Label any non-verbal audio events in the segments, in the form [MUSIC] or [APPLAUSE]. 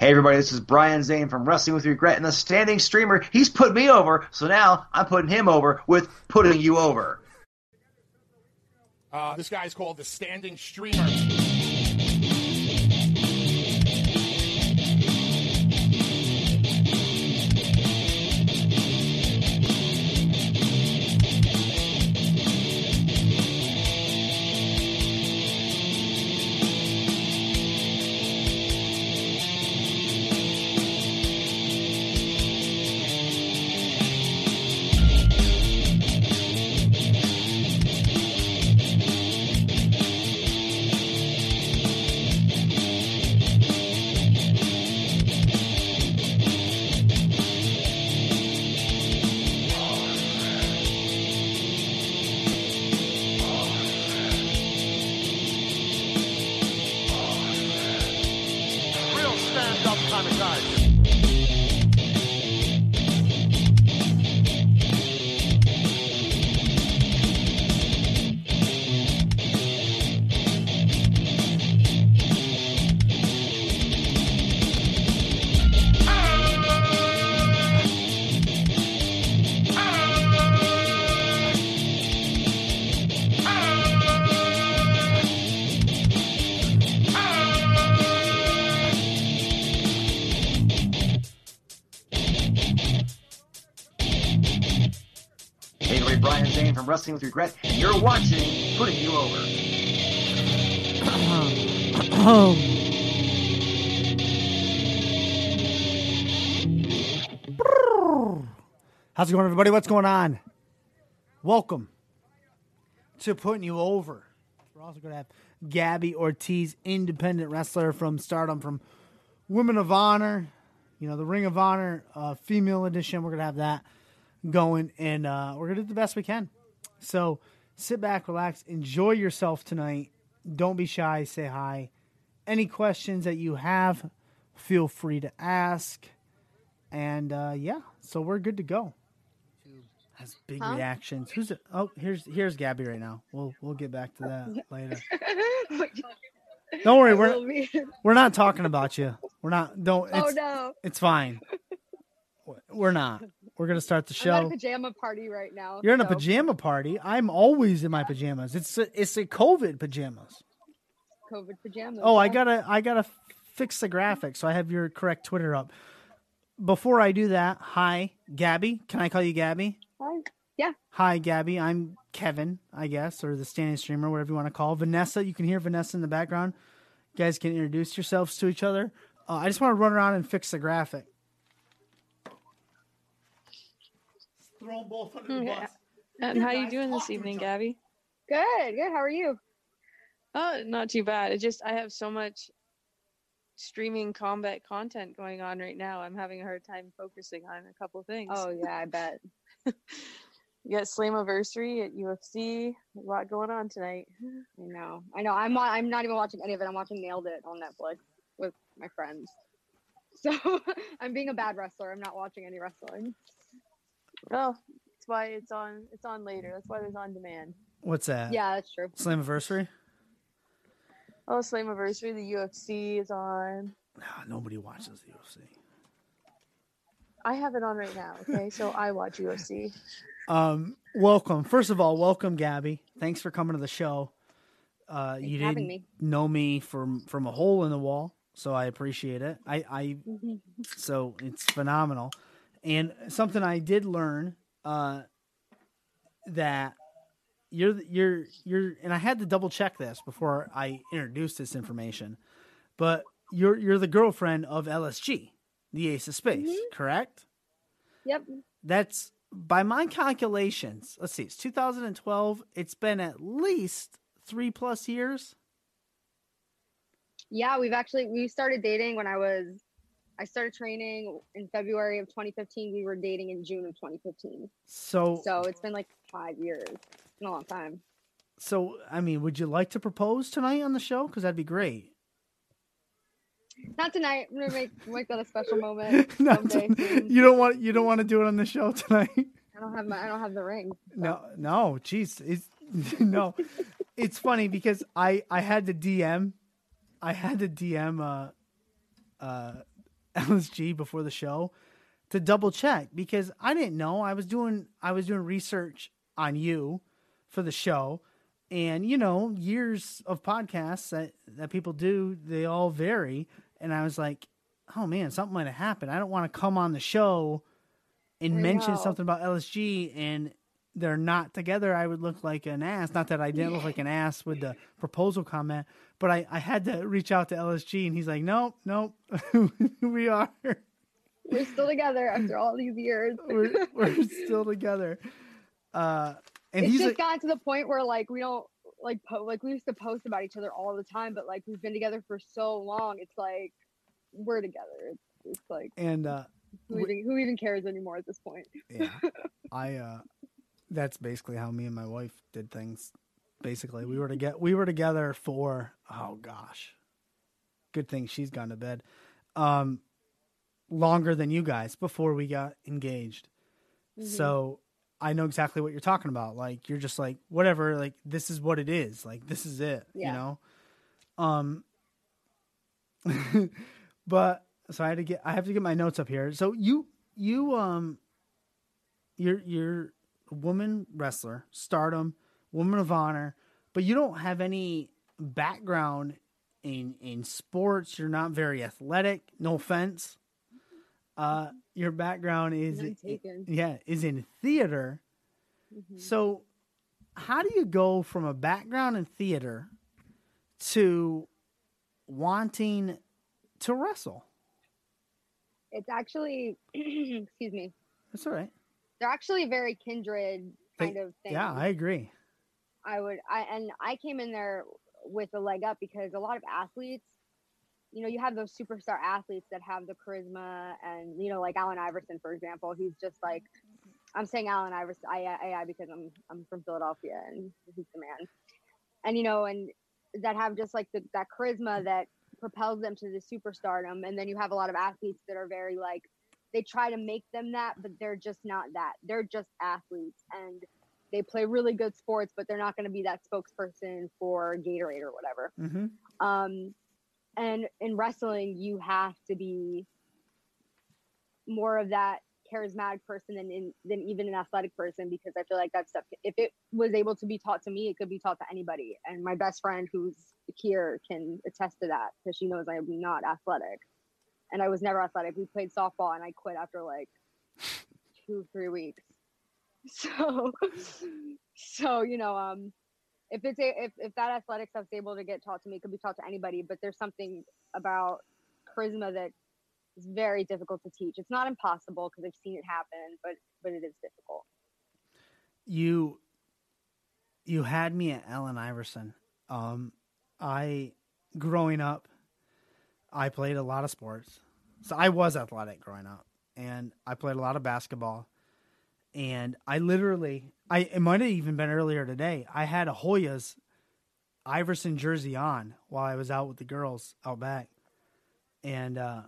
Hey everybody, this is Brian Zane from Wrestling with Regret and the Standing Streamer. He's put me over, so now I'm putting him over with putting you over. Uh, this guy's called the Standing Streamer. With Regret, you're watching Putting You Over. [CLEARS THROAT] How's it going, everybody? What's going on? Welcome to Putting You Over. We're also going to have Gabby Ortiz, independent wrestler from Stardom, from Women of Honor, you know, the Ring of Honor uh, female edition. We're going to have that going, and uh, we're going to do the best we can. So sit back, relax, enjoy yourself tonight. Don't be shy, say hi. Any questions that you have, feel free to ask. And uh, yeah, so we're good to go. Has big Huh? reactions. Who's it? Oh, here's here's Gabby right now. We'll we'll get back to that [LAUGHS] later. [LAUGHS] Don't worry, we're Will we're not talking about you. We're not. Don't. oh no! it's fine. [LAUGHS] We're not. We're gonna start the I'm at a show. pajama party right now. You're in a pajama party. I'm always in my pajamas. It's a, it's a COVID pajamas. COVID pajamas. Oh, I gotta I gotta fix the graphic so I have your correct Twitter up. Before I do that, hi Gabby. Can I call you Gabby? Hi. Yeah. Hi Gabby. I'm Kevin, I guess, or the standing streamer, whatever you want to call. Vanessa, you can hear Vanessa in the background. You guys can introduce yourselves to each other. Uh, I just want to run around and fix the graphic. Throw them both under the Yeah. bus. Uh, and You how you doing this evening. Gabby? Good. Good. How are you? Oh, not too bad. It just I have so much streaming combat content going on right now. I'm having a hard time focusing on a couple things. Oh yeah, I bet. [LAUGHS] You got Slammiversary at UFC. A lot going on tonight. [SIGHS] I know. I know. I'm not, I'm not even watching any of it. I'm watching Nailed It on Netflix with my friends. So [LAUGHS] I'm being a bad wrestler. I'm not watching any wrestling. Oh, that's why it's on. It's on later. That's why there's on demand. What's that? Yeah, that's true. Slammiversary? Oh, Slammiversary. The UFC is on. Nah, nobody watches the UFC. I have it on right now. Okay, so I watch UFC. [LAUGHS] Um, welcome. First of all, welcome, Gabby. Thanks for coming to the show. Uh, Thanks you didn't me. know me from from a hole in the wall, so I appreciate it. I, I Mm-hmm. so it's phenomenal. And something I did learn uh, that you're you're you're, and I had to double check this before I introduced this information, but you're you're the girlfriend of LSG, the Ace of Space, Mhm. correct? Yep. that's by my calculations. Let's see, it's 2012. It's been at least three plus years. Yeah, we've actually we started dating when I was I started training in February of 2015. We were dating in June of 2015. So, So it's been like five years. It's been a long time. so I mean, would you like to propose tonight on the show? Because that'd be great. Not tonight. I'm gonna make [LAUGHS] make that a special moment Not someday. to- you don't want you don't want to do it on the show tonight. I don't have my I don't have the ring. No, no, jeez, it's [LAUGHS] no. It's funny because I I had to DM, I had to DM uh uh LSG before the show to double check because I didn't know. I was doing I was doing research on you for the show. And you know, years of podcasts that, that people do, they all vary. And I was like, oh man, something might have happened. I don't want to come on the show and I mention know. something about LSG and they're not together. I would look like an ass. Not that I didn't look like an ass with the proposal comment, but I, I had to reach out to LSG and he's like, nope, nope, [LAUGHS] we are. We're still together after all these years. [LAUGHS] We're, we're still together. Uh, and it's he's just like, gotten to the point where like we don't like po- like we used to post about each other all the time, but like we've been together for so long, it's like we're together. It's, it's like and uh, who even, who even cares anymore at this point? yeah, [LAUGHS] I uh, that's basically how me and my wife did things. Basically, we were to get we were together for oh gosh, good thing she's gone to bed. Um, longer than you guys before we got engaged. Mhm. So I know exactly what you're talking about. Like you're just like whatever. Like this is what it is. Like this is it. yeah. You know. Um. [LAUGHS] but so I had to get. I have to get my notes up here. So you you um. You're you're a woman wrestler, Stardom, woman of honor, but you don't have any background in in sports. You're not very athletic. No offense. Uh, your background is taken. yeah is in theater. Mhm. So, how do you go from a background in theater to wanting to wrestle? It's actually [CLEARS THROAT] excuse me. That's all right. They're actually very kindred They- kind of thing. Yeah, I agree. I would I and I came in there with a leg up because a lot of athletes, you know, you have those superstar athletes that have the charisma and you know, like Allen Iverson, for example, he's just like I'm saying Allen Iverson I I, I because I'm I'm from Philadelphia and he's the man. And you know, and that have just like the, that charisma that propels them to the superstardom. And then you have a lot of athletes that are very like they try to make them that but they're just not that. They're just athletes. And they play really good sports, but they're not going to be that spokesperson for Gatorade or whatever. hmm Um, and in wrestling, you have to be more of that charismatic person than in, than even an athletic person because I feel like that stuff. If it was able to be taught to me, it could be taught to anybody. And my best friend, who's here, can attest to that because she knows I'm not athletic, and I was never athletic. We played softball, and I quit after like two, three weeks. [LAUGHS] So, so you know, um, if it's a, if if that athletic stuff's able to get taught to me, it could be taught to anybody. But there's something about charisma that is very difficult to teach. It's not impossible because I've seen it happen, but but it is difficult. You you had me at Allen Iverson. Um, I growing up, I played a lot of sports. So I was athletic growing up, and I played a lot of basketball. And I literally, I it might have even been earlier today. I had a Hoyas Iverson jersey on while I was out with the girls out back, and uh,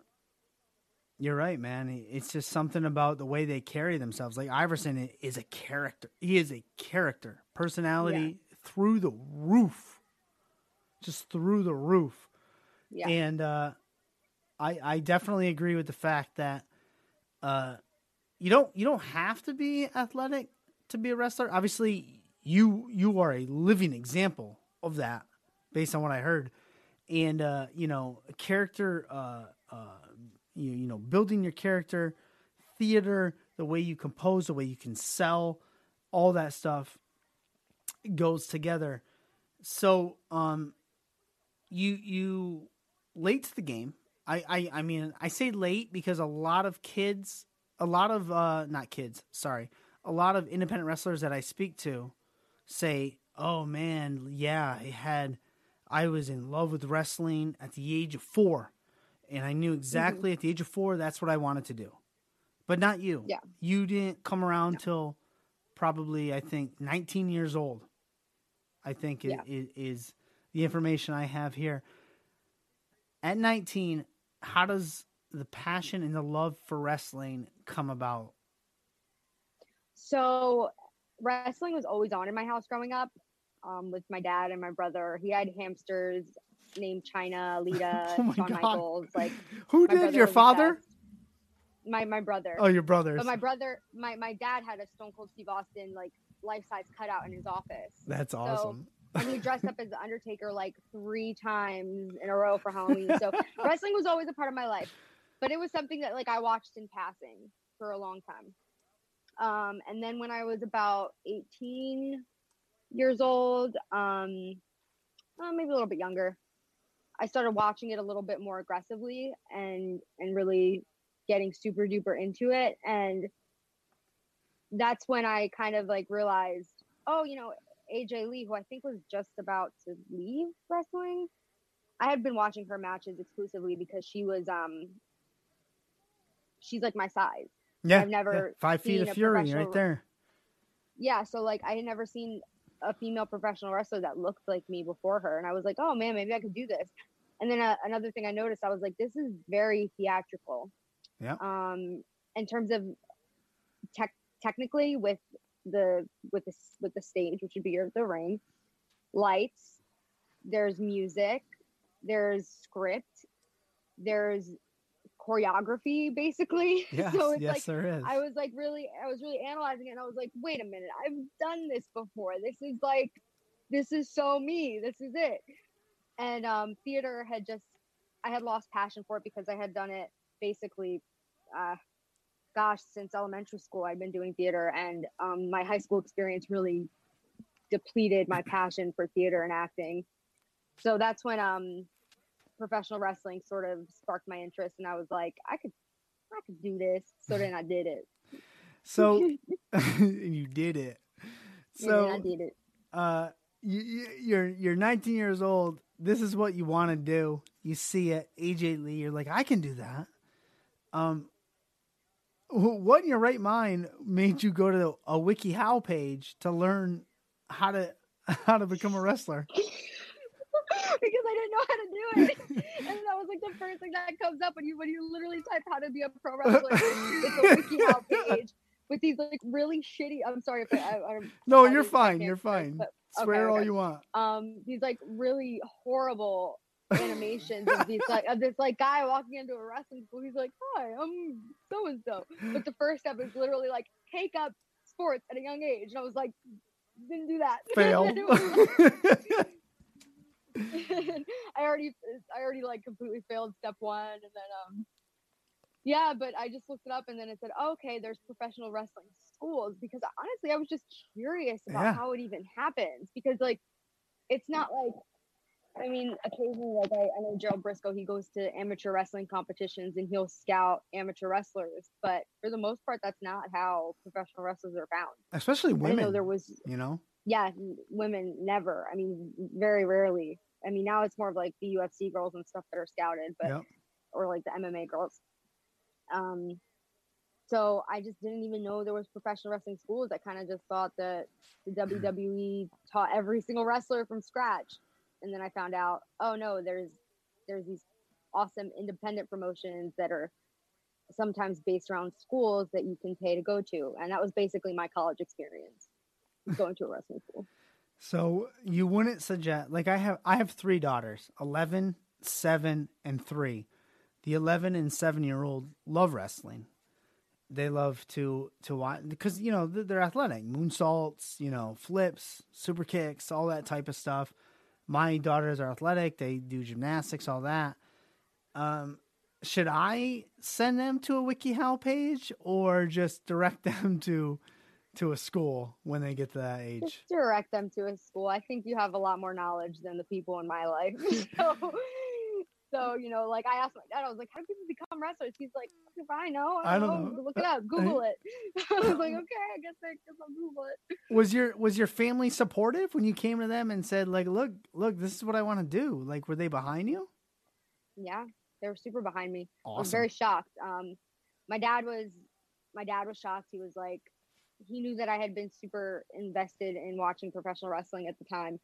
you're right, man. It's just something about the way they carry themselves. Like Iverson is a character. He is a character, personality through the roof, just through the roof. Yeah. And uh, I I definitely agree with the fact that uh, you don't you don't have to be athletic to be a wrestler. Obviously, you you are a living example of that, based on what I heard. And uh, you know, character, uh, uh, you you know, building your character, theater, the way you compose, the way you can sell, all that stuff goes together. So, um, you you late to the game. I, I I mean I say late because a lot of kids, a lot of uh not kids, sorry, a lot of independent wrestlers that I speak to say, "Oh man, yeah, I had I was in love with wrestling at the age of 4 and I knew exactly at the age of 4 that's what I wanted to do." But not you. Yeah. You didn't come around till probably I think 19 years old. I think Yeah. it, it is the information I have here. At 19, how does the passion and the love for wrestling come about? So wrestling was always on in my house growing up um, with my dad and my brother. He had hamsters named Chyna, Lita, [LAUGHS] Oh my Shawn God. Michaels. Like [LAUGHS] Who did your father? obsessed. My my brother. Oh, your brother. But my brother, my my dad had a Stone Cold Steve Austin like life size cutout in his office. That's awesome. and he dressed up as the Undertaker like three times in a row for Halloween. So [LAUGHS] wrestling was always a part of my life, but it was something that like I watched in passing for a long time. Um, and then when I was about 18 years old, um, maybe a little bit younger, I started watching it a little bit more aggressively and and really getting super duper into it. And that's when I kind of like realized, oh, you know, AJ Lee, who I think was just about to leave wrestling. I had been watching her matches exclusively because she was um she's like my size. Yeah, I've never yeah. five feet of fury right there. Yeah, so like I had never seen a female professional wrestler that looked like me before her and I was like, "Oh man, maybe I could do this." And then uh, another thing I noticed, I was like, "This is very theatrical." Yeah. Um in terms of tech technically with the with the with the stage, which would be your, the ring, lights, there's music, there's script, there's choreography basically. [LAUGHS] Yes, so it's yes, like there is. I was like really I was really analyzing it and I was like, wait a minute, I've done this before. This is like this is so me. This is it. And um theater had just I had lost passion for it because I had done it basically uh gosh, since elementary school I've been doing theater and um my high school experience really depleted my passion for theater and acting. So that's when um professional wrestling sort of sparked my interest and I was like, I could I could do this. So then I did it. So [LAUGHS] [LAUGHS] you did it. and then I So did it. uh, you, you, you're you're 19 years old. This is what you want to do. You see it, AJ Lee. You're like, I can do that. Um, what in your right mind made you go to a WikiHow page to learn how to [LAUGHS] how to become a wrestler? [LAUGHS] because I didn't know how to do it. [LAUGHS] and that was like the first thing that comes up when you when you literally type how to be a pro [LAUGHS] wrestler. it's a WikiHow page with these like really shitty. I'm sorry if I, I, No, you're fine. You're fine. but- Swear okay, all you want. um these like really horrible animations of these like of this like guy walking into a wrestling school. He's like, "Hi, I'm so and so," but the first step is literally like take up sports at a young age, and I was like, didn't do that. Fail. [LAUGHS] I already I already like completely failed step one and then um yeah, but I just looked it up and then it said, oh, okay, there's professional wrestling schools because honestly I was just curious about Yeah. how it even happens because like it's not like I mean, occasionally like I, I know Gerald Brisco, he goes to amateur wrestling competitions and he'll scout amateur wrestlers, but for the most part that's not how professional wrestlers are found. Especially I didn't know women. there was You know. yeah, women never. I mean, very rarely. I mean, now it's more of like the UFC girls and stuff that are scouted, but Yep. or like the MMA girls. Um, so I just didn't even know there was professional wrestling schools. I kind of just thought that the WWE taught every [LAUGHS] single wrestler from scratch, and then I found out, oh no, there's there's these awesome independent promotions that are sometimes based around schools that you can pay to go to, and that was basically my college experience, going to a wrestling school. [LAUGHS] So you wouldn't suggest like I have I have three daughters, 11, 7 and 3. The 11 and 7 year old love wrestling. They love to to watch because you know they're athletic, moonsaults, you know, flips, super kicks, all that type of stuff. My daughters are athletic, they do gymnastics, all that. Um should I send them to a WikiHow page or just direct [LAUGHS] them to to a school when they get to that age? just direct them to a school. I think you have a lot more knowledge than the people in my life. [LAUGHS] so, so you know, like I asked my dad, I was like, "How do people become wrestlers?" He's like, "If I know, I I don't, don't know. know. Look it up, Google it." [LAUGHS] I was like, "Okay, I guess I guess I'll Google it." was your was your family supportive when you came to them and said like look look this is what i want to do like were they behind you Yeah, they were super behind me. I was very shocked. Um, my dad was, my dad was shocked. He was like, he knew that I had been super invested in watching professional wrestling at the time,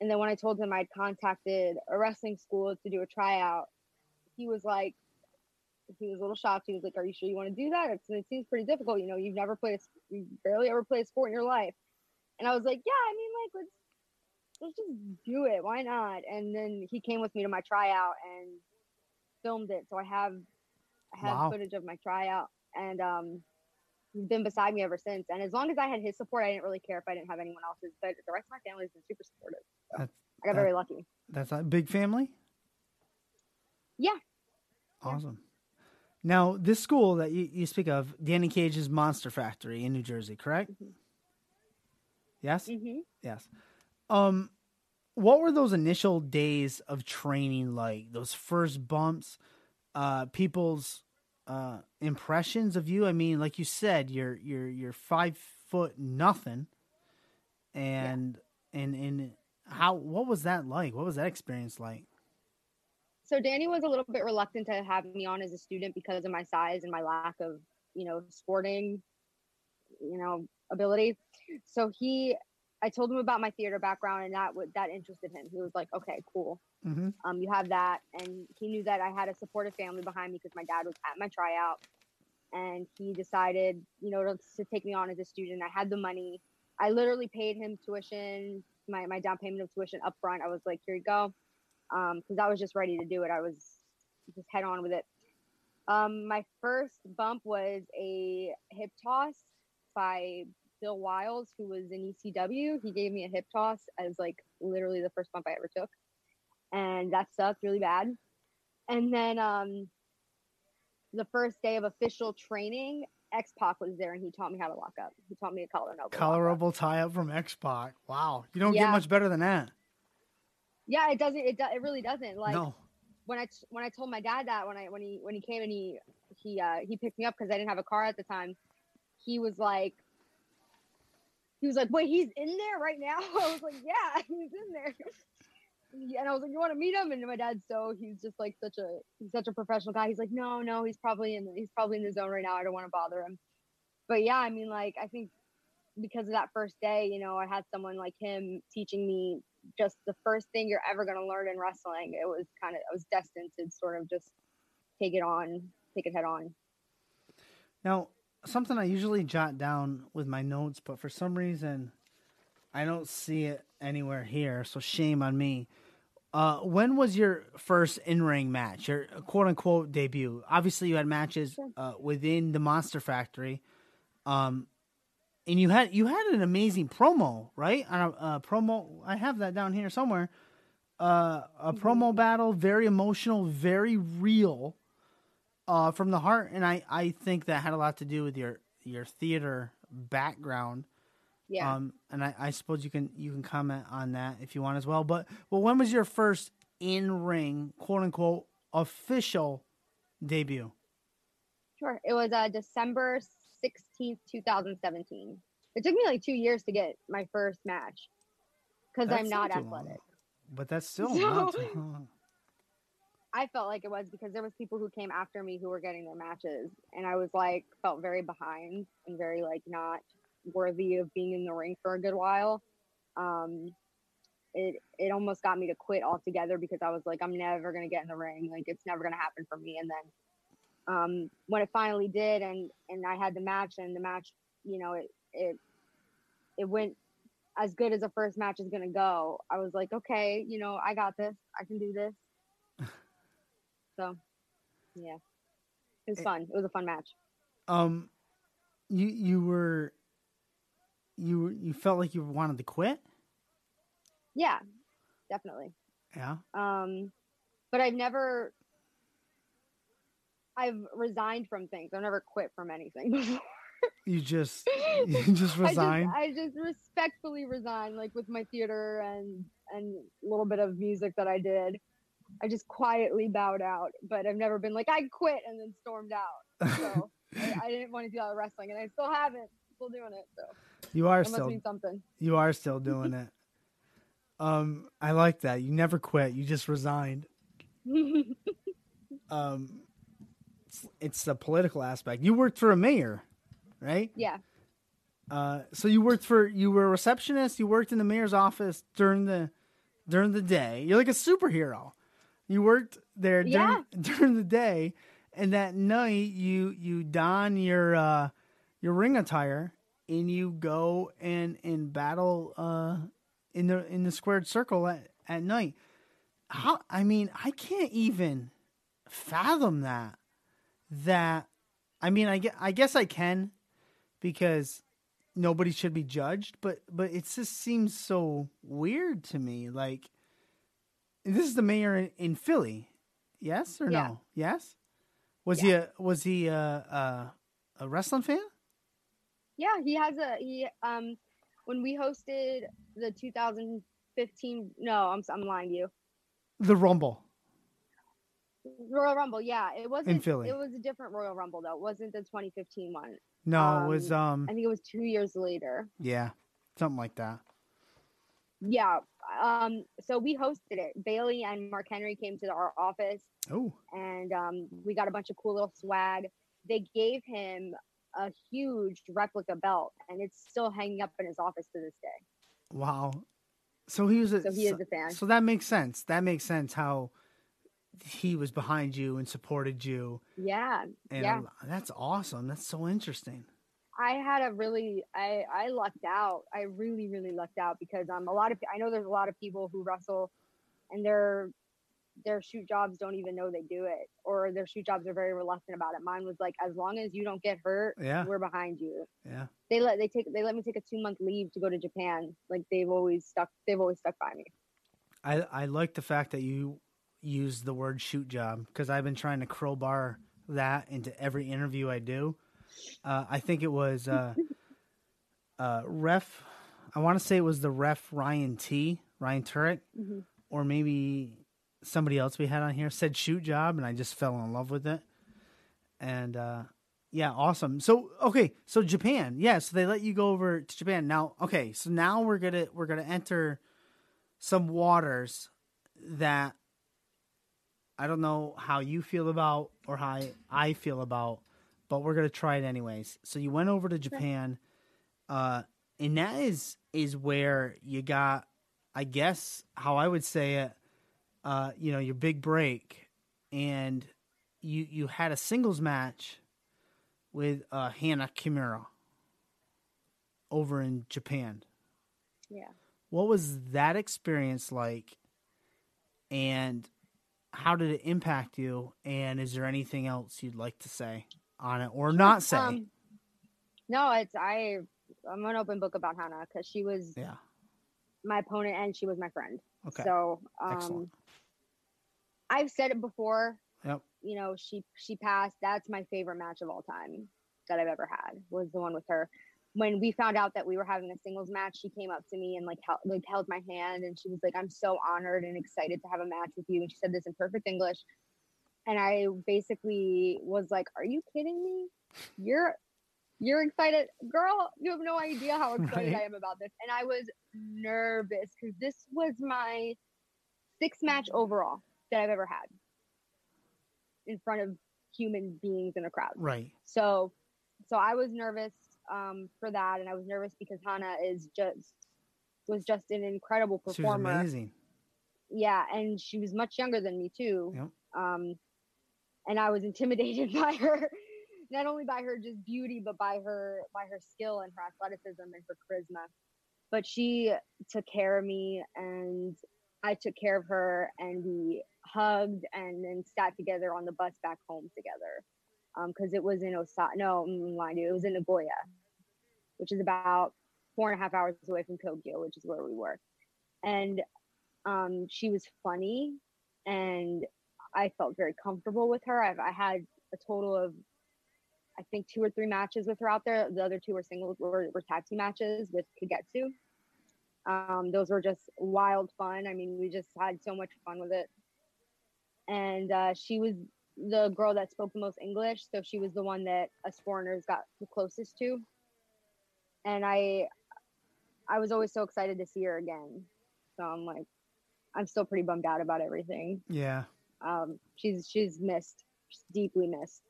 and then when I told him I'd contacted a wrestling school to do a tryout, he was like, he was a little shocked. He was like, "Are you sure you want to do that? It's, it seems pretty difficult. You know, you've never played, a, you barely ever played a sport in your life." And I was like, "Yeah, I mean, like, let's let's just do it. Why not? And then he came with me to my tryout and filmed it. So I have I have Wow. footage of my tryout and um he's been beside me ever since. And as long as I had his support, I didn't really care if I didn't have anyone else's. But the rest of my family has been super supportive. So That's- I got that- very lucky. That's a big family. Yeah. Awesome. Now, this school that you, you speak of, Danny Cage's Monster Factory in New Jersey, correct? Yes. hmm Yes. Um, what were those initial days of training like? Those first bumps, uh, people's uh impressions of you. I mean, like you said, you're you're you're five foot nothing, and and and how what was that like? What was that experience like? So Danny was a little bit reluctant to have me on as a student because of my size and my lack of, you know, sporting, you know, ability. So he, I told him about my theater background and that would that interested him. He was like, okay, cool. Mm-hmm. Um, you have that, and he knew that I had a supportive family behind me because my dad was at my tryout, and he decided, you know, to, to take me on as a student. I had the money. I literally paid him tuition, my my down payment of tuition up front. I was like, here you go, because I was just ready to do it. I was just head on with it. Um, my first bump was a hip toss by Bill Wiles, who was in ECW. He gave me a hip toss as like literally the first bump I ever took and that sucked really bad. And then um, the first day of official training, X Pac was there and he taught me how to lock up. He taught me a collar and elbow. lock up. Tie up from X Pac. Wow, you don't get much better than that. Yeah, it doesn't. It do, it really doesn't. Like no. when I when I told my dad that when I when he when he came and he he uh, he picked me up because I didn't have a car at the time. He was like. He was like, "Wait, he's in there right now." [LAUGHS] I was like, "Yeah, [LAUGHS] he's in there." And I was like, "You want to meet him?" And my dad's so he's just like such a he's such a professional guy. He's like, "No, no, he's probably in he's probably in the zone right now. I don't want to bother him." But yeah, I mean, like I think because of that first day, you know, I had someone like him teaching me just the first thing you're ever going to learn in wrestling. It was kind of I was destined to sort of just take it on, take it head on. Now, something I usually jot down with my notes, but for some reason I don't see it anywhere here, so shame on me. Uh, when was your first in ring match, your quote unquote debut? Obviously, you had matches uh, within the Monster Factory, um, and you had you had an amazing promo, right? On a, a promo, I have that down here somewhere. Uh, a promo battle, very emotional, very real uh, from the heart, and I, I think that had a lot to do with your your theater background. Yeah. Um, and I, I suppose you can you can comment on that if you want as well. But well, when was your first in ring quote unquote official debut? Sure. It was uh, December 16th, 2017. It took me like two years to get my first match because I'm not too long. athletic. But that's [LAUGHS] still So- not too long. I felt like it was because there was people who came after me who were getting their matches, and I was like felt very behind and very like not worthy of being in the ring for a good while. Um, it it almost got me to quit altogether because I was like, I'm never gonna get in the ring. Like it's never gonna happen for me. And then um, when it finally did, and and I had the match, and the match, you know, it it it went as good as a first match is gonna go. I was like, okay, you know, I got this. I can do this. [LAUGHS] So, yeah, it was Eh. fun. It was a fun match. Um, you you were you you felt like you wanted to quit. Yeah, definitely. Yeah. Um, but I've never, I've resigned from things. I've never quit from anything [LAUGHS] before. You just [LAUGHS] you just I resigned. just, I just respectfully resigned, like with my theater and and a little bit of music that I did. I just quietly bowed out, but I've never been like I quit and then stormed out. So [LAUGHS] I, I didn't want to do that with wrestling, and I still haven't. Still doing it, so you are still something. you are still doing it. [LAUGHS] Um, I like that. You never quit. You just resigned. [LAUGHS] Um, it's, it's the political aspect. You worked for a mayor, right? yeah, Uh, so you worked for you were a receptionist. You worked in the mayor's office during the during the day. You're like a superhero. You worked there during Yeah. [LAUGHS] during the day, and that night you you don your uh, your ring attire and you go and and battle uh, in the in the squared circle at, at night. How I mean, I can't even fathom that. That I mean, I guess, I guess I can because nobody should be judged, but but it just seems so weird to me. Like this is the mayor in, in Philly, yes or Yeah. no? Yes. Was he a was he a, a a wrestling fan? Yeah, he has a he um when we hosted the 2015 no, I'm I'm lying to you. The Rumble. Royal Rumble, yeah, it wasn't Philly. It was a different Royal Rumble though. It wasn't the 2015 one. No, it was um I think it was 2 years later. yeah, something like that. Yeah. Um so we hosted it. Bayley and Mark Henry came to our office Oh, and um we got a bunch of cool little swag. They gave him a huge replica belt and it's still hanging up in his office to this day. wow. So he was a So he is a fan. So that makes sense. That makes sense how he was behind you and supported you. Yeah. And Yeah. that's awesome. That's so interesting. I had a really I I lucked out. I really really lucked out because um a lot of I know there's a lot of people who wrestle and their their shoot jobs don't even know they do it or their shoot jobs are very reluctant about it. Mine was like as long as you don't get hurt, Yeah. we're behind you. Yeah. They let they take they let me take a 2 month leave to go to Japan. Like they've always stuck they've always stuck by me. I I like the fact that you use the word shoot job because I've been trying to crowbar that into every interview I do. Uh, I think it was uh, [LAUGHS] uh, ref. I want to say it was the ref Ryan T. Ryan Turek, Mhm. or maybe somebody else we had on here said shoot job, and I just fell in love with it. And uh, yeah, awesome. So okay, so Japan, yeah, so they let you go over to Japan. Now, okay, so now we're gonna we're gonna enter some waters that I don't know how you feel about or how I- I feel about, but we're gonna try it anyways. So you went over to Japan, uh, and that is is where you got, I guess, how I would say it, uh, you know, your big break, and you you had a singles match with uh, Hana Kimura over in Japan Yeah. what was that experience like and how did it impact you and is there anything else you'd like to say on it or not say Um, no, it's I I'm an open book about Hana cuz she was yeah my opponent and she was my friend. Okay So, um excellent I've said it before. Yep. You know, she she passed. That's my favorite match of all time that I've ever had. Was the one with her. When we found out that we were having a singles match, she came up to me and like held, like held my hand and she was like, "I'm so honored and excited to have a match with you." And she said this in perfect English. And I basically was like, "Are you kidding me? You're you're excited, girl. You have no idea how [LAUGHS] excited Right. I am about this." And I was nervous because this was my sixth match overall that I've ever had in front of human beings in a crowd. right So, so I was nervous um, for that, and I was nervous because Hana is just was just an incredible performer. amazing Yeah, and she was much younger than me too. Yep. Um, and I was [LAUGHS] intimidated by her, not only by her just beauty, but by her by her skill and her athleticism and her charisma. But she took care of me, and I took care of her, and we hugged and then sat together on the bus back home together. Because it was in Osaka, no, you, it was in Nagoya, which is about four and a half hours away from Tokyo, which is where we were. And um, she was funny and I felt very comfortable with her. I've, I had a total of, I think, two or three matches with her out there. The other two were singles, were, were tag team matches with Kagetsu. Um, those were just wild fun. I mean, we just had so much fun with it. And uh, she was the girl that spoke the most English, so she was the one that us foreigners got the closest to. And I, I was always so excited to see her again. So I'm like, I'm still pretty bummed out about everything. yeah Um, she's she's missed, she's deeply missed.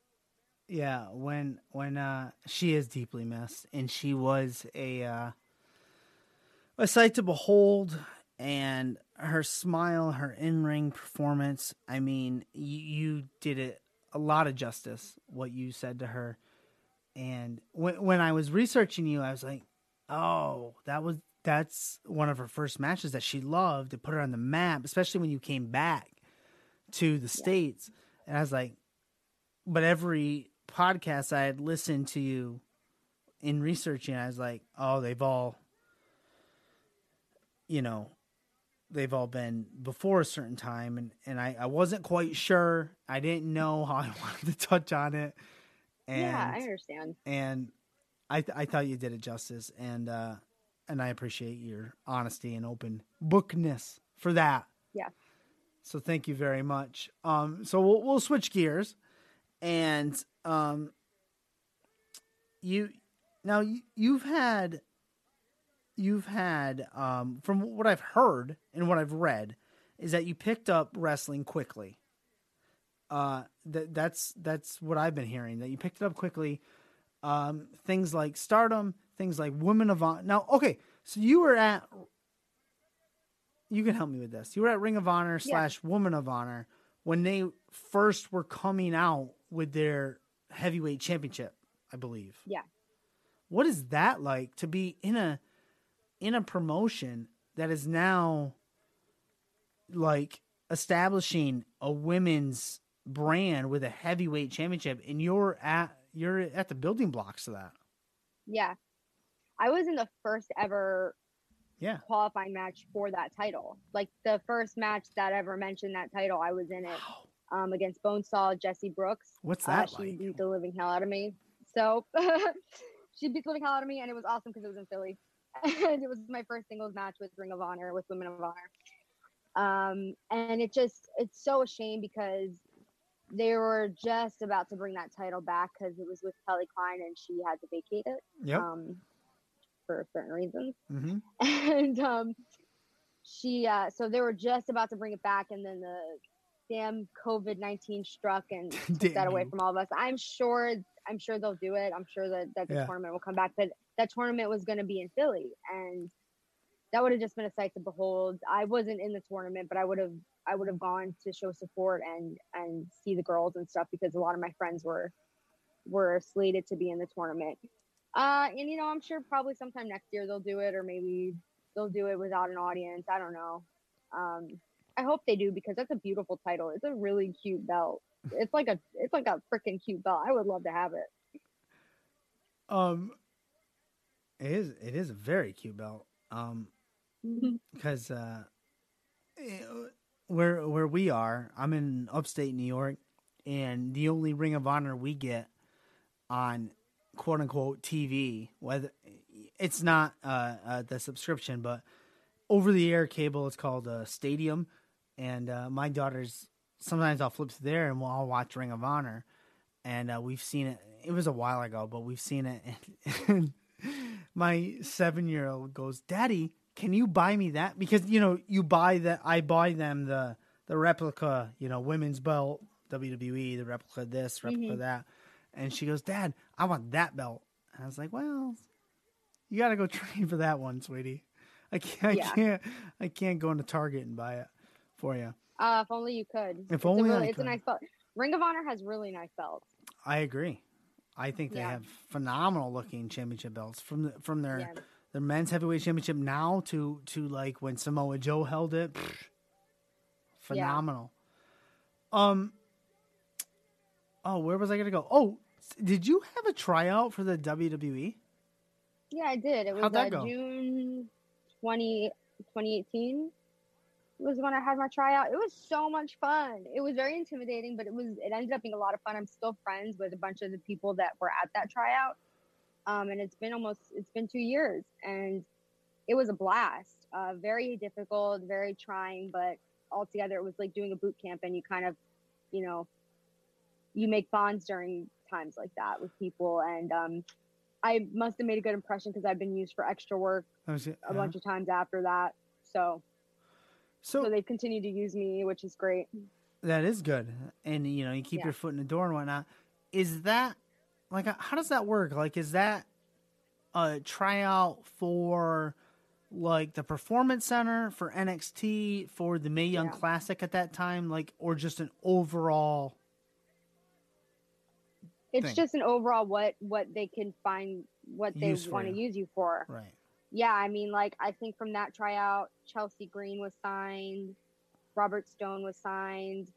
Yeah when when uh she is deeply missed and she was a uh a sight to behold and her smile her in-ring performance i mean you, you did it a lot of justice what you said to her and when when i was researching you i was like oh that was that's one of her first matches that she loved to put her on the map, especially when you came back to the states. And I was like, but every podcast I had listened to you in researching, I was like, oh, they've all, you know, they've all been before a certain time, and and I I wasn't quite sure. I didn't know how I [LAUGHS] wanted to touch on it. And, yeah, I understand. and I th- I thought you did it justice, and uh, and I appreciate your honesty and open bookness for that. Yeah. So thank you very much. Um, so we'll we'll switch gears, and um, you now you, you've had you've had um from what I've heard and what I've read is that you picked up wrestling quickly. Uh, that that's that's what I've been hearing. That you picked it up quickly. Um, things like Stardom, things like Women of Honor. Now, okay, so you were at. You can help me with this. You were at Ring of Honor slash Woman of Honor when they first were coming out with their heavyweight championship, I believe. Yeah. What is that like to be in a in a promotion that is now like establishing a women's brand with a heavyweight championship and you're at you're at the building blocks of that. Yeah. I was in the first ever Yeah. qualifying match for that title. Like the first match that ever mentioned that title, I was in it um, against Bonesaw Jesse Brooks. What's Uh, that she like? beat the living hell out of me. So [LAUGHS] she beat the living hell out of me, and it was awesome because it was in Philly. [LAUGHS] and it was my first singles match with Ring of Honor, with Women of Honor. Um, and it just, it's so a shame because they were just about to bring that title back because it was with Kelly Klein and she had to vacate it Yep. um, for certain reasons hmm [LAUGHS] and um, she uh, so they were just about to bring it back, and then the damn COVID nineteen struck and [LAUGHS] took that away from all of us. I'm sure I'm sure they'll do it. I'm sure that that the Yeah. tournament will come back, but that tournament was going to be in Philly, and that would have just been a sight to behold. I wasn't in the tournament, but I would have I would have gone to show support and and see the girls and stuff because a lot of my friends were were slated to be in the tournament. Uh, and you know, I'm sure probably sometime next year they'll do it, or maybe they'll do it without an audience. I don't know. Um, I hope they do because that's a beautiful title. It's a really cute belt. It's like a it's like a freaking cute belt. I would love to have it. Um, it is it is a very cute belt. Um, because uh, eh, where where we are, I'm in upstate New York, and the only Ring of Honor we get on quote unquote TV, whether it's not uh, uh the subscription, but over the air cable, it's called uh, Stadium, and uh, my daughter's sometimes I'll flip through there and we'll all watch Ring of Honor, and uh, we've seen it. It was a while ago, but we've seen it. And, [LAUGHS] my seven year old goes, "Daddy, can you buy me that?" Because you know you buy that. I buy them the the replica, you know, women's belt, WWE, the replica this, replica that, and she goes, "Dad, I want that belt." And I was like, "Well, you got to go [LAUGHS] train for that one, sweetie. I can't, I can't, I can't go into Target and buy it for you." Uh, if only you could. If It's only really, it's could. a nice belt. Ring of Honor has really nice belts. I agree. I think they Yeah. have phenomenal looking championship belts from the, from their Yeah. their men's heavyweight championship now to to like when Samoa Joe held it. pfft, phenomenal. Um. Oh, where was I gonna go? Oh, did you have a tryout for the? WWE? Yeah, I did. It was How'd that uh? June 20, 2018 was when I had my tryout. It was so much fun. It was very intimidating, but it was it ended up being a lot of fun. I'm still friends with a bunch of the people that were at that tryout. Um, and it's been almost it's been two years and it was a blast. Uh, very difficult, very trying, but altogether it was like doing a boot camp and you kind of, you know, you make bonds during times like that with people and um I must have made a good impression because I've been used for extra work was a bunch of times after that. So, So, so they've continued to use me, which is great. that is good, and you know you keep Yeah. your foot in the door and whatnot. Is that like uh, how does that work? Like, is that a tryout for like the performance center for NXT for the Mae Young Yeah. Classic at that time, like, or just an overall? It's Thing. just an overall what what they can find what they want to use you for. Right. Yeah, I mean, like I think from that tryout, Chelsea Green was signed, Robert Stone was signed.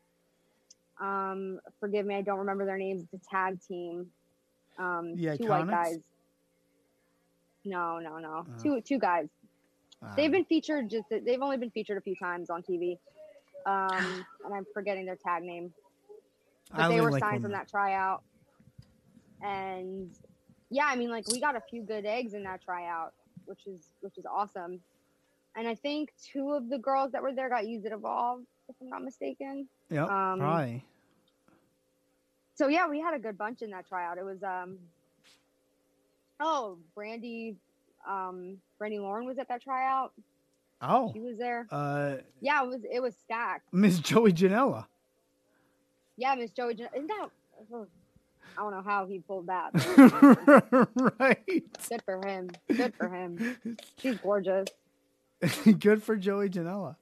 Um, forgive me, I don't remember their names. It's a tag team. Um, The two white guys. No, no, no. Oh. Two two guys. Uh, They've been featured just they've only been featured a few times on TV. Um, [SIGHS] and I'm forgetting their tag name but they were like signed from that tryout. And yeah, I mean, like we got a few good eggs in that tryout, which is which is awesome. And I think two of the girls that were there got used at Evolve, if I'm not mistaken. Yep, um, probably. So yeah, we had a good bunch in that tryout. It was um oh, Brandi um Brandi Lauren was at that tryout. Oh, She was there. uh, Yeah, it was it was stacked. Miss Joey Janela. Yeah, Miss Joey. Jan- Isn't that? I don't know how he pulled that. [LAUGHS] right. Good for him. Good for him. [LAUGHS] She's gorgeous. [LAUGHS] Good for Joey Janela.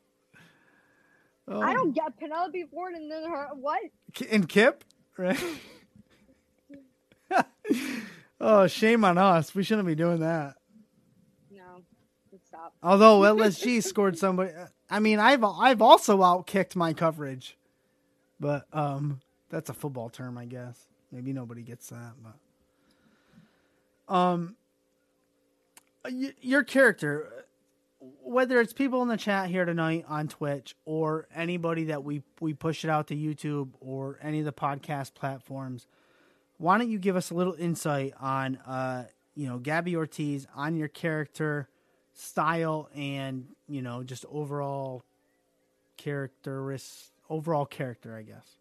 Oh. I don't get Penelope Ford and then her what? Ki- and Kip, right? oh, shame on us. We shouldn't be doing that. No, let's stop. Although LSG scored somebody. I mean, I've I've also outkicked my coverage, but um, that's a football term, I guess. Maybe nobody gets that, but um, y- your character, whether it's people in the chat here tonight on Twitch or anybody that we we push it out to YouTube or any of the podcast platforms, why don't you give us a little insight on uh, you know, Gabby Ortiz on your character style and you know just overall characteris overall character i guess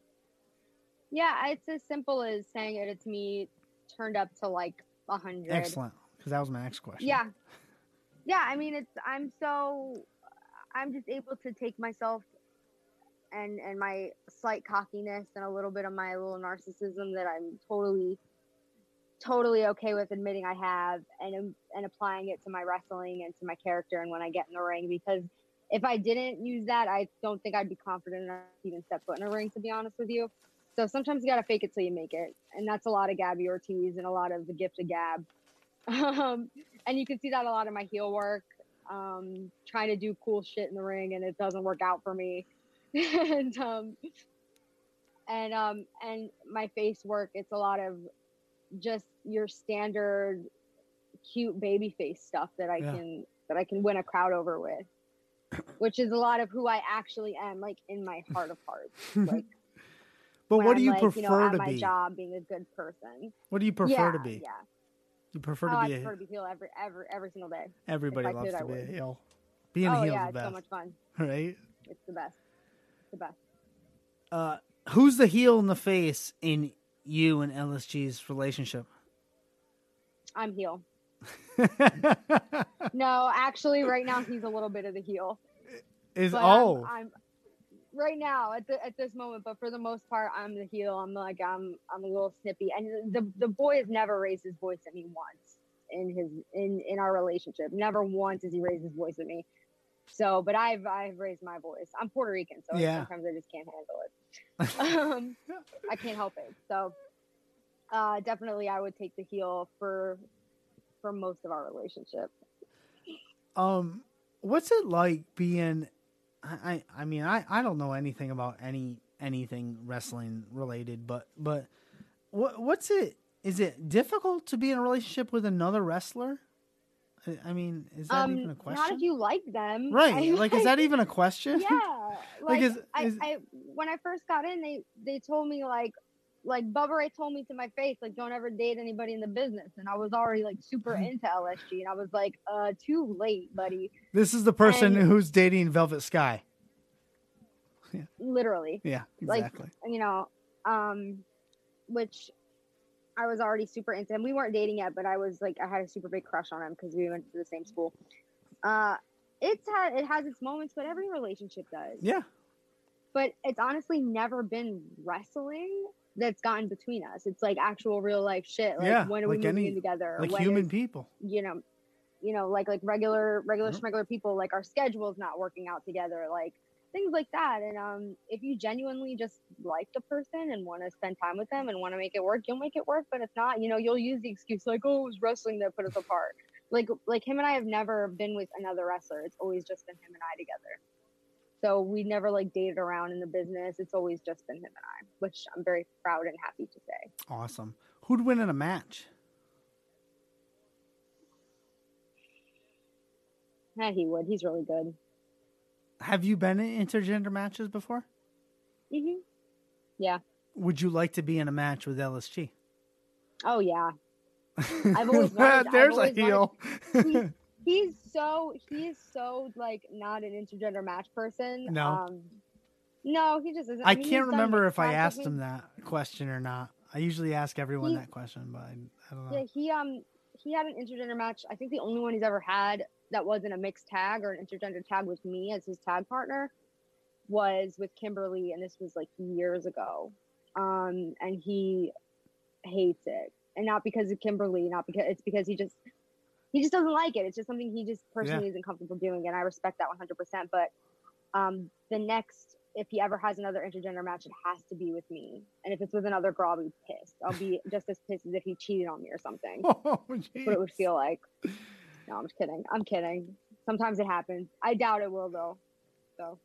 Yeah, it's as simple as saying it. It's me turned up to like a hundred. excellent because that was my next question Yeah, yeah. I mean, it's I'm so I'm just able to take myself and and my slight cockiness and a little bit of my little narcissism that I'm totally totally okay with admitting I have and and applying it to my wrestling and to my character and when I get in the ring because if I didn't use that, I don't think I'd be confident enough to even step foot in a ring, to be honest with you. So sometimes you gotta fake it till you make it, and that's a lot of Gabby Ortiz and a lot of the gift of Gab. [LAUGHS] Um, and you can see that a lot in my heel work, um, trying to do cool shit in the ring, and it doesn't work out for me. [LAUGHS] and um, and um, and my face work, it's a lot of just your standard cute baby face stuff that I Yeah. can that I can win a crowd over with. Which is a lot of who I actually am, like in my [LAUGHS] heart of hearts. Like but what do you like, prefer you know, at to my be job, being a good person. what do you prefer yeah, to be Yeah. you prefer oh, to I be prefer a, to be heel every every every single day. everybody I loves could, to be a heel being oh a heel yeah, is it's the so much fun. [LAUGHS] right It's the best. It's the best. uh who's the heel in the face in you and lsg's relationship I'm heel. [LAUGHS] No, actually, right now he's a little bit of the heel. is But oh I'm, I'm right now at the at this moment, but for the most part, I'm the heel. I'm like I'm I'm a little snippy, and the the boy has never raised his voice at me once in his in in our relationship. Never once has he raised his voice at me. So, but I've I've raised my voice. I'm Puerto Rican, so Yeah. sometimes I just can't handle it. um, I can't help it. So, uh, definitely, I would take the heel for for most of our relationship. Um, what's it like being? I, I I mean, I, I don't know anything about any anything wrestling related, but but what what's it? Is it difficult to be in a relationship with another wrestler? I, I mean, is that Um, even a question? not if you like them, [LAUGHS] right? I like, is that even a question? yeah [LAUGHS] Like, like, is- I, is- I when i first got in they they told me like like Bubba Ray told me to my face like don't ever date anybody in the business. And i was already like super Mm-hmm. into lsg and i was like uh too late buddy. This is the person And- who's dating Velvet Sky. [LAUGHS] literally. Yeah, Like- exactly. you know um which i was already super into him we weren't dating yet but i was like i had a super big crush on him because we went to the same school. Uh it's had it has its moments but every relationship does. Yeah, but it's honestly never been wrestling that's gotten between us. It's like actual real life shit. Like Yeah, when are we like moving any- in together? like When human is- people. you know, you know, like like regular regular schmegular people. Like our schedule's not working out together. Like things like that. And um, if you genuinely just like the person and want to spend time with them and want to make it work, you'll make it work. But if not, you know, you'll use the excuse like, "Oh, it was wrestling that put us apart." like like him and I have never been with another wrestler. It's always just been him and I together. So we never like dated around in the business. It's always just been him and I, which I'm very proud and happy to say. Awesome. Who'd win in a match? Yeah, he would. He's really good. Have you been in intergender matches before? Mm-hmm. Yeah. Would you like to be in a match with LSG? Oh yeah. [LAUGHS] I've always wanted- [LAUGHS] I've There's always a heel. He- he's so he's so like not an intergender match person. No. Um, no, he just isn't. I mean, can't remember if I asked him that question or not. I usually ask everyone He- that question, but I, I don't know. Yeah, he um he had an intergender match. I think the only one he's ever had that wasn't a mixed tag or an intergender tag with me as his tag partner was with Kimberly, and this was like years ago. Um, and he hates it, and not because of Kimberly, not because it's because he just he just doesn't like it. It's just something he just personally isn't comfortable doing, and I respect that 100%. But um, the next, if he ever has another intergender match, it has to be with me. And if it's with another girl, I'll be pissed. I'll be [LAUGHS] just as pissed as if he cheated on me or something. Oh, what it would feel like. No, I'm just kidding. I'm kidding. Sometimes it happens. I doubt it will though. So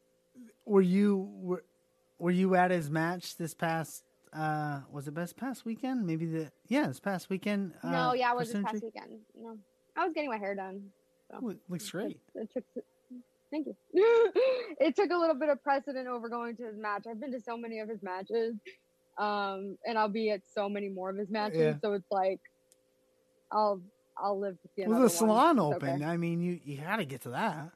Were you were, were you at his match this past? uh Was it this past weekend? Maybe the yeah, this past weekend. Uh, no, yeah, I for was this past weekend. No, I was getting my hair done. Oh, it looks great. It took. Thank you. [LAUGHS] it took a little bit of precedent over going to his match. I've been to so many of his matches, um, and I'll be at so many more of his matches. Yeah. So it's like, I'll I'll live to see Well, the salon one. It's okay. I mean, you you had to get to that,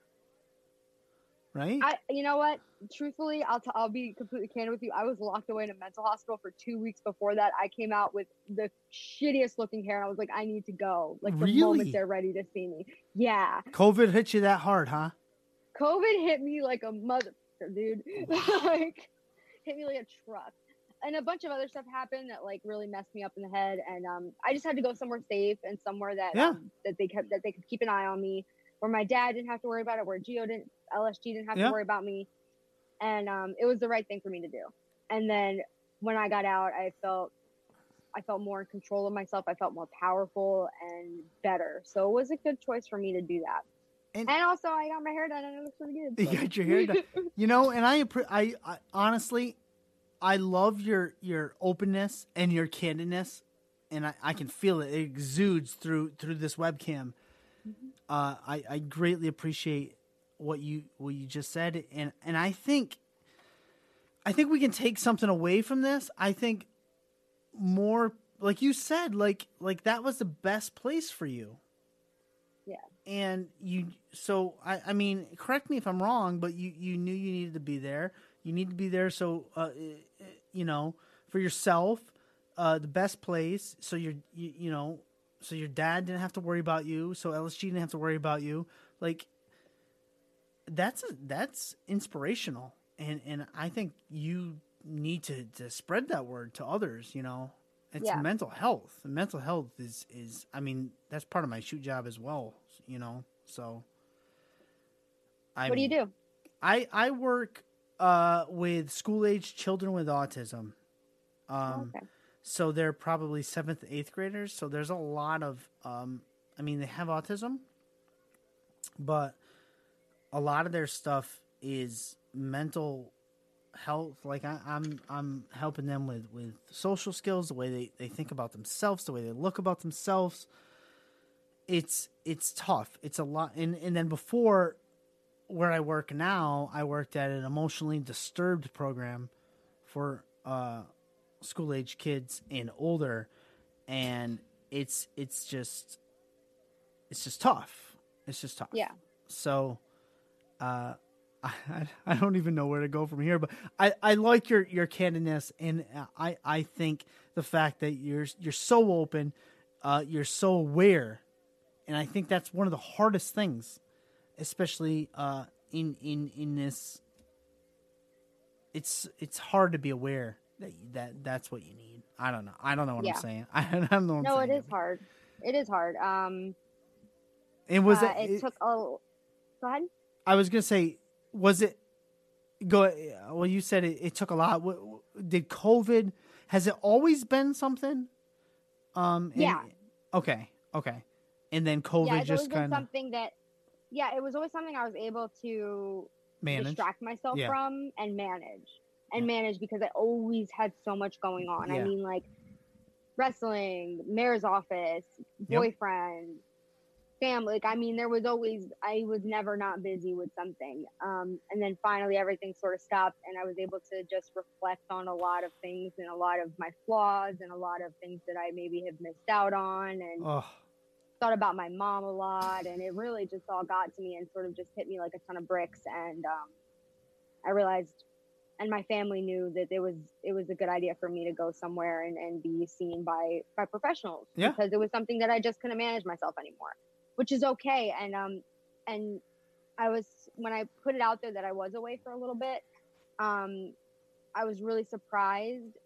right? I, you know what? Truthfully, I'll t- I'll be completely candid with you. I was locked away in a mental hospital for two weeks before that. I came out with the shittiest looking hair. And I was like, I need to go. Like the Really? moment they're ready to see me. Yeah, COVID hit you that hard, huh? COVID hit me like a mother, dude. [LAUGHS] like hit me like a truck. And a bunch of other stuff happened that like really messed me up in the head. And um, I just had to go somewhere safe and somewhere that Yeah. um, that they kept that they could keep an eye on me, where my dad didn't have to worry about it, where Geo didn't, LSG didn't have Yeah. to worry about me, and um, it was the right thing for me to do. And then when I got out, I felt I felt more in control of myself. I felt more powerful and better. So it was a good choice for me to do that. And- And, also, I got my hair done, and it looks really good. [LAUGHS] You got your hair done. You know, and I, I, I honestly, I love your your openness and your candidness, and I, I can feel it. It exudes through through this webcam. Uh, I, I greatly appreciate what you what you just said, and and I think, I think we can take something away from this. I think more, like you said, like like that was the best place for you Yeah. and you so I, I mean correct me if i'm wrong but you you knew you needed to be there you need to be there so uh, you know for yourself uh the best place so your you, you know so your dad didn't have to worry about you so lsg didn't have to worry about you like that's that's inspirational and and i think you need to to spread that word to others you know it's Yeah. mental health mental health is is i mean that's part of my shoot job as well you know so I what do you do? I I work uh, with school age children with autism. Um, okay. So they're probably seventh, eighth graders. So there's a lot of, um, I mean, they have autism, but a lot of their stuff is mental health. Like I, I'm, I'm helping them with with social skills, the way they they think about themselves, the way they look about themselves. It's it's tough. It's a lot, and and then before where I work now, I worked at an emotionally disturbed program for uh, school age kids and older, and it's it's just it's just tough. It's just tough. Yeah. So, uh, [LAUGHS] I I don't even know where to go from here, but I, I like your your candidness, and I I think the fact that you're you're so open, uh, you're so aware, and I think that's one of the hardest things especially uh, in in in this. It's it's hard to be aware that that that's what you need. I don't know. I don't know what Yeah. I'm saying. [LAUGHS] I don't know. What No, I'm it saying. is hard. It is hard. Um, And was uh, it, it, took a. Go ahead. I was gonna say, was it? Go. Well, you said it, it took a lot. Did COVID? Has it always been something? Um. and- Yeah. Okay. Okay. and then COVID yeah, just kind of something that. Yeah, it was always something I was able to managed. distract myself Yeah. from and manage and manage because I always had so much going on. I mean, like wrestling, mayor's office, Yep. boyfriend, family. Like, I mean, there was always I was never not busy with something. Um, and then finally, everything sort of stopped, and I was able to just reflect on a lot of things and a lot of my flaws and a lot of things that I maybe have missed out on and Oh, thought about my mom a lot and it really just all got to me and sort of just hit me like a ton of bricks and um, i realized and my family knew that it was it was a good idea for me to go somewhere and, and be seen by by professionals Yeah. because it was something that i just couldn't manage myself anymore which is okay and um and i was when i put it out there that i was away for a little bit um i was really surprised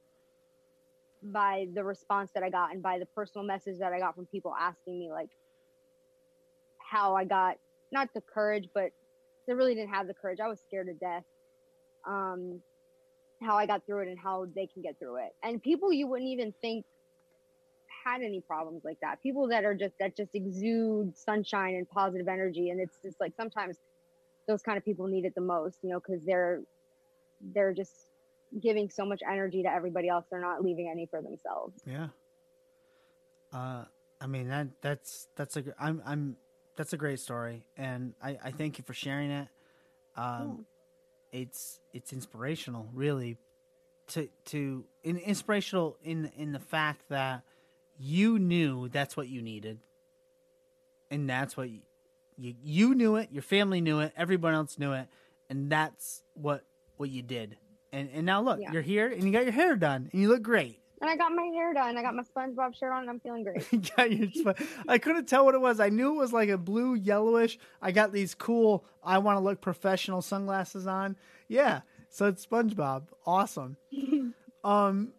by the response that I got and by the personal message that I got from people asking me like how I got not the courage, but I really didn't have the courage. I was scared to death. Um, how I got through it and how they can get through it. And people you wouldn't even think had any problems like that. People that are just that just exude sunshine and positive energy. And it's just like sometimes those kind of people need it the most, you know, because they're they're just giving so much energy to everybody else. They're not leaving any for themselves. yeah. Uh, I mean that that's that's a I'm I'm that's a great story, and I I thank you for sharing it. Um, it's it's inspirational, really, to to in, inspirational in in the fact that you knew that's what you needed, and that's what you, you you knew it, your family knew it, everyone else knew it, and that's what what you did. And and now look, Yeah. you're here, and you got your hair done, and you look great. And I got my hair done. I got my SpongeBob shirt on, and I'm feeling great. You got your sp- I couldn't tell what it was. I knew it was like a blue yellowish. I got these cool I want to look professional sunglasses on. Yeah. So it's SpongeBob. Awesome. [LAUGHS] um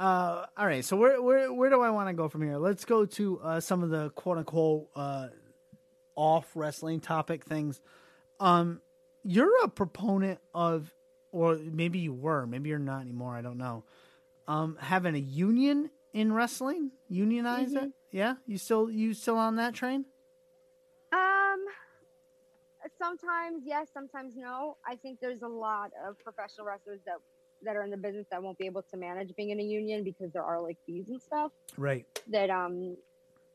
uh all right. So where where where do I want to go from here? Let's go to uh some of the quote unquote uh off wrestling topic things. Um you're a proponent of or maybe you were, maybe you're not anymore, I don't know um having a union in wrestling? Unionize it? Yeah? You still you still on that train? Um, sometimes yes, sometimes no. I think there's a lot of professional wrestlers that that are in the business that won't be able to manage being in a union because there are like fees and stuff right. that um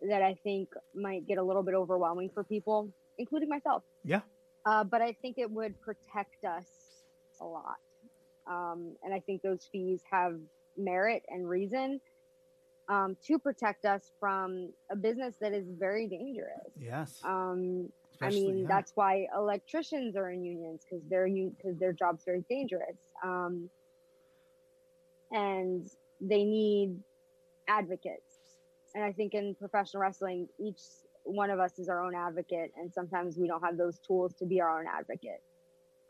that I think might get a little bit overwhelming for people, including myself. yeah. Uh, but I think it would protect us a lot. Um, and I think those fees have merit and reason um, to protect us from a business that is very dangerous. yes Um, I mean, yeah. that's why electricians are in unions because they're because their job's very dangerous. Um, and they need advocates. And I think in professional wrestling, each one of us is our own advocate, and sometimes we don't have those tools to be our own advocate.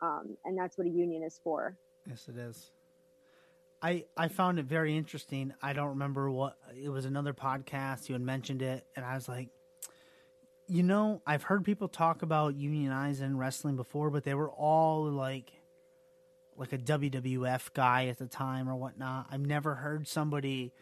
Um, and that's what a union is for. yes it is i i found it very interesting i don't remember what it was another podcast you had mentioned it and i was like you know i've heard people talk about unionizing wrestling before but they were all like like a WWF guy at the time or whatnot. I've never heard somebody,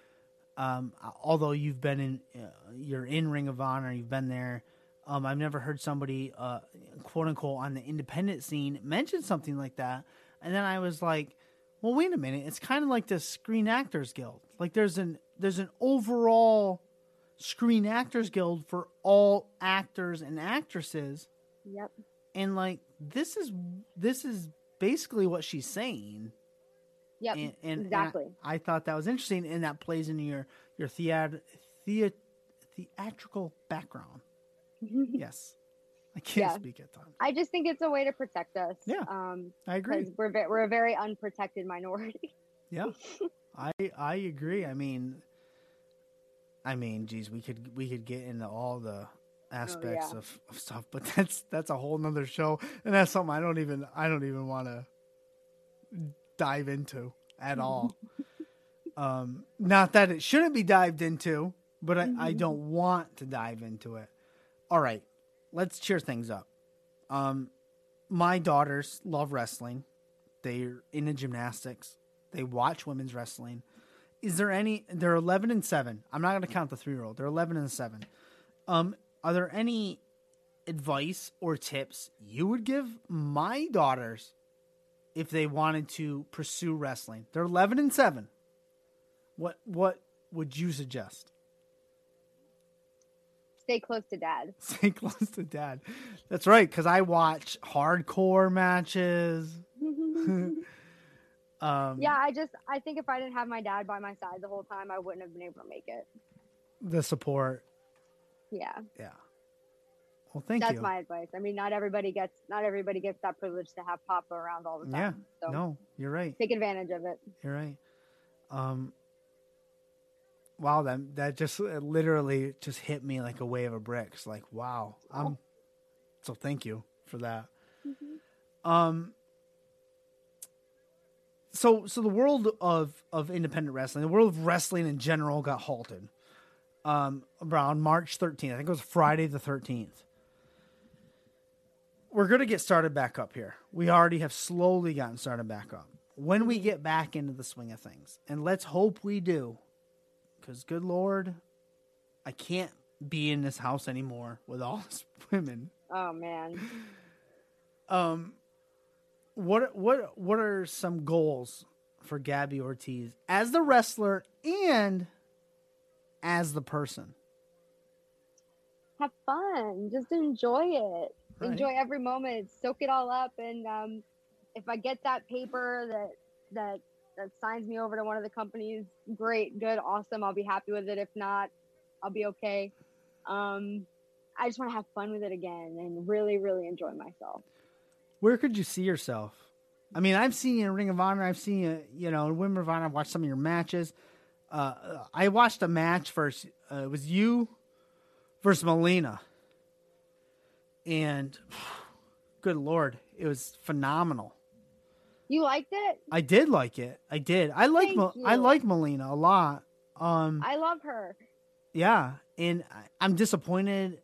um, although you've been in, uh, you're in Ring of Honor, you've been there. Um, I've never heard somebody, uh, quote unquote, on the independent scene mention something like that. And then I was like, well, wait a minute. It's kind of like the Screen Actors Guild. Like there's an there's an overall Screen Actors Guild for all actors and actresses Yep. and like this is this is basically what she's saying Yep. and, and, and exactly. I, I thought that was interesting and that plays into your your theat, thea, theatrical background [LAUGHS] yes i can't Yeah. speak at times I just think it's a way to protect us. Yeah. Um, i agree we're ve- we're a very unprotected minority. yeah [LAUGHS] i i agree i mean i mean geez we could we could get into all the aspects Oh, yeah. of, of stuff but that's that's a whole nother show and that's something i don't even i don't even want to dive into at all [LAUGHS] um not that it shouldn't be dived into but I, I don't want to dive into it all right let's cheer things up um my daughters love wrestling they're into gymnastics they watch women's wrestling is there any? They're eleven and seven. I'm not going to count the three year old. They're eleven and seven. Um, are there any advice or tips you would give my daughters if they wanted to pursue wrestling? They're eleven and seven. What what would you suggest? Stay close to dad. [LAUGHS] Stay close to dad. That's right, because I watch hardcore matches. [LAUGHS] um, yeah, I just I think if I didn't have my dad by my side the whole time, I wouldn't have been able to make it. the support. Yeah, Yeah. Well, thank that's you. That's my advice. I mean, not everybody gets not everybody gets that privilege to have Papa around all the yeah. time. So No, you're right. take advantage of it. You're right. Um. Wow, that that just it literally just hit me like a wave of bricks. Like, wow. Um. So thank you for that. Um. So so the world of of independent wrestling, the world of wrestling in general, got halted. Um, around March 13th. I think it was Friday the 13th. We're going to get started back up here. We already have slowly gotten started back up. When we get back into the swing of things, and let's hope we do, because good Lord, I can't be in this house anymore with all [LAUGHS] these women. Oh man, Um, what what what are some goals for Gabby Ortiz as the wrestler and as the person? have fun. Just enjoy it. Right. Enjoy every moment. Soak it all up. And um, if I get that paper that that that signs me over to one of the companies, great, good, awesome. I'll be happy with it. If not, I'll be okay. Um, I just want to have fun with it again and really, really enjoy myself. Where could you see yourself? I mean, I've seen you in Ring of Honor. I've seen you, you know, in Women of Honor. I've watched some of your matches. Uh, I watched a match first. Uh, it was you versus Melina, and [SIGHS] good lord, it was phenomenal. You liked it? I did like it. I did. I like Mel- I like Melina a lot. Um, I love her. yeah, and I- I'm disappointed.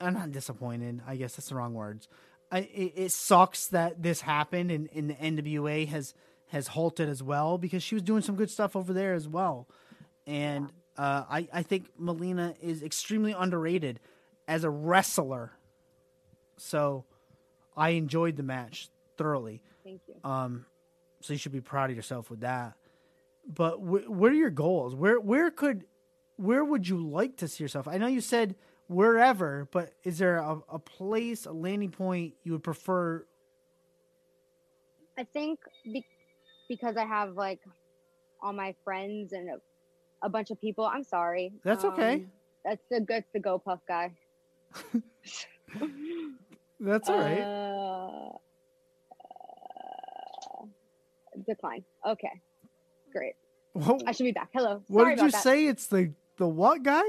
I'm not disappointed. I guess that's the wrong words. I, it, it sucks that this happened, and, and the NWA has has halted as well because she was doing some good stuff over there as well. And uh, I I think Melina is extremely underrated as a wrestler. So I enjoyed the match thoroughly. Thank you. Um, so you should be proud of yourself with that. But wh- what are your goals? Where where could where would you like to see yourself? I know you said wherever, but is there a, a place, a landing point you would prefer? I think be- because I have like all my friends and a, a bunch of people. I'm sorry. That's okay. Um, That's the that's the Go Puff guy. [LAUGHS] That's all right. Uh, uh, decline. Okay. Great. Wha- I should be back. Hello. what Sorry did you that. say? It's the the what guy?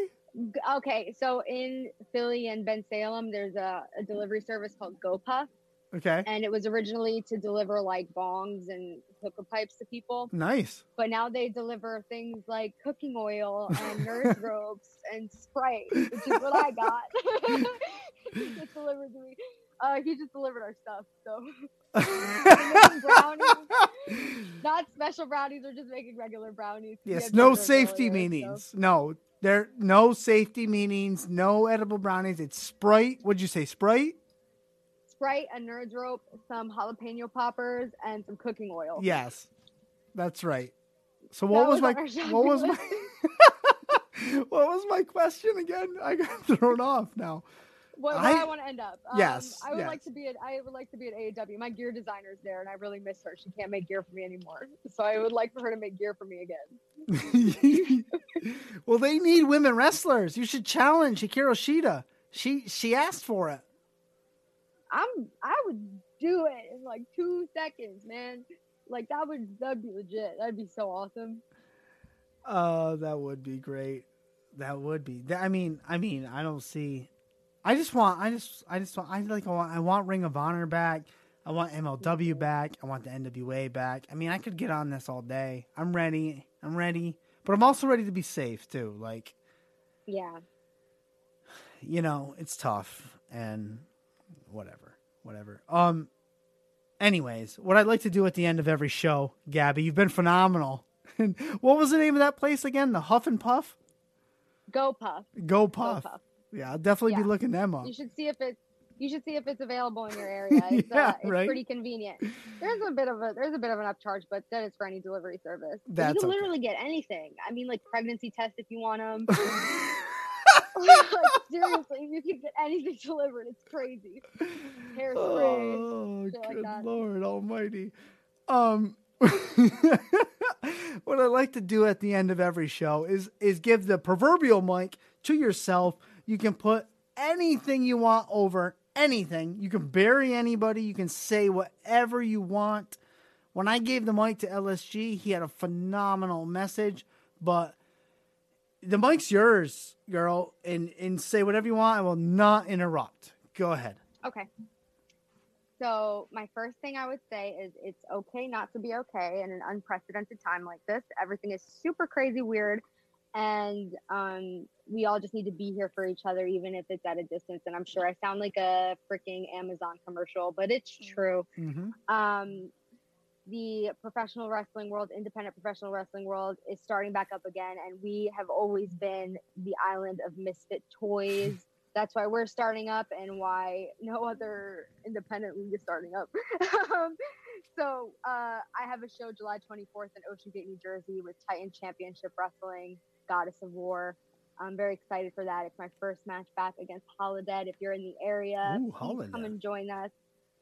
Okay, so in Philly and Bensalem, there's a, a delivery service called GoPuff, Okay, and it was originally to deliver like bongs and hookah pipes to people. nice. but now they deliver things like cooking oil and nurse [LAUGHS] ropes and Sprite, which is what I got. [LAUGHS] just delivered to me. Uh, he just delivered our stuff, so [LAUGHS] [LAUGHS] brownies. not special brownies. We're just making regular brownies. Yes, no safety earlier, so- meanings. No, there no safety meanings. No edible brownies. It's Sprite. What'd you say? Sprite? Sprite, a nerds rope, some jalapeno poppers, and some cooking oil. Yes, that's right. So what was, was my on our shopping what was list. my [LAUGHS] what was my question again? I got thrown off now. What, where I- I, want to end up. Um, Yes, I would yes. like to be at I would like to be at AEW. My gear designer's there, and I really miss her. She can't make gear for me anymore, so I would like for her to make gear for me again. [LAUGHS] well, they need women wrestlers. You should challenge Hikaru Shida. She she asked for it. I'm I would do it in like two seconds, man. Like that would that'd be legit. That'd be so awesome. Uh, that would be great. That would be. I mean, I mean, I don't see. I just want. I just. I just want. I like. I want, I want Ring of Honor back. I want MLW back. I want the NWA back. I mean, I could get on this all day. I'm ready. I'm ready. But I'm also ready to be safe too. Like, Yeah. you know, it's tough and whatever, whatever. Um. Anyways, what I'd like to do at the end of every show, Gabby, you've been phenomenal. [LAUGHS] What was the name of that place again? The Huff and Puff? Go Puff. Go Go Puff. Yeah, I'll definitely be looking them up. You should see if it's you should see if it's available in your [LAUGHS] area. It's, Yeah, uh, it's right. pretty convenient. There's a bit of a there's a bit of an upcharge, but that is for any delivery service. That's you can okay. literally get anything. I mean, like pregnancy tests if you want them. [LAUGHS] [LAUGHS] like, seriously, you can get anything delivered. It's crazy. Hairspray. Oh, shit like good. Lord Almighty. Um, what I like to do at the end of every show is is give the proverbial mic to yourself. You can put anything you want over anything. You can bury anybody. You can say whatever you want. When I gave the mic to LSG, he had a phenomenal message, but the mic's yours, girl, and and say whatever you want. I will not interrupt. Go ahead. Okay. So my first thing I would say is it's okay not to be okay in an unprecedented time like this. Everything is super crazy weird, and um, we all just need to be here for each other, even if it's at a distance. And I'm sure I sound like a freaking Amazon commercial, but it's true. Mm-hmm. Um, the professional wrestling world, independent professional wrestling world, is starting back up again, and we have always been the island of misfit toys. [LAUGHS] That's why we're starting up, and why no other independent league is starting up. [LAUGHS] um, so uh, I have a show July 24th in Ocean Gate, New Jersey, with Titan Championship Wrestling, Goddess of War. I'm very excited for that. It's my first match back against Holidead. If you're in the area, Ooh, come and join us.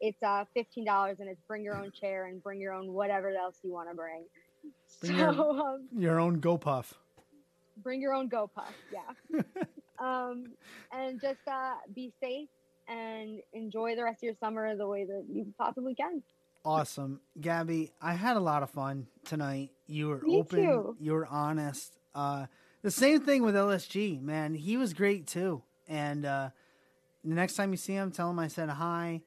It's uh fifteen dollars, and it's bring your own chair and bring your own whatever else you want to bring. Bring so your- [LAUGHS] um, Your own Go Puff. bring your own go puff, yeah. [LAUGHS] um, and just uh, be safe and enjoy the rest of your summer the way that you possibly can. Awesome. Gabby, I had a lot of fun tonight. You were Me open, too. you were honest. Uh, the same thing with LSG, man. He was great too. And uh, the next time you see him, tell him I said hi.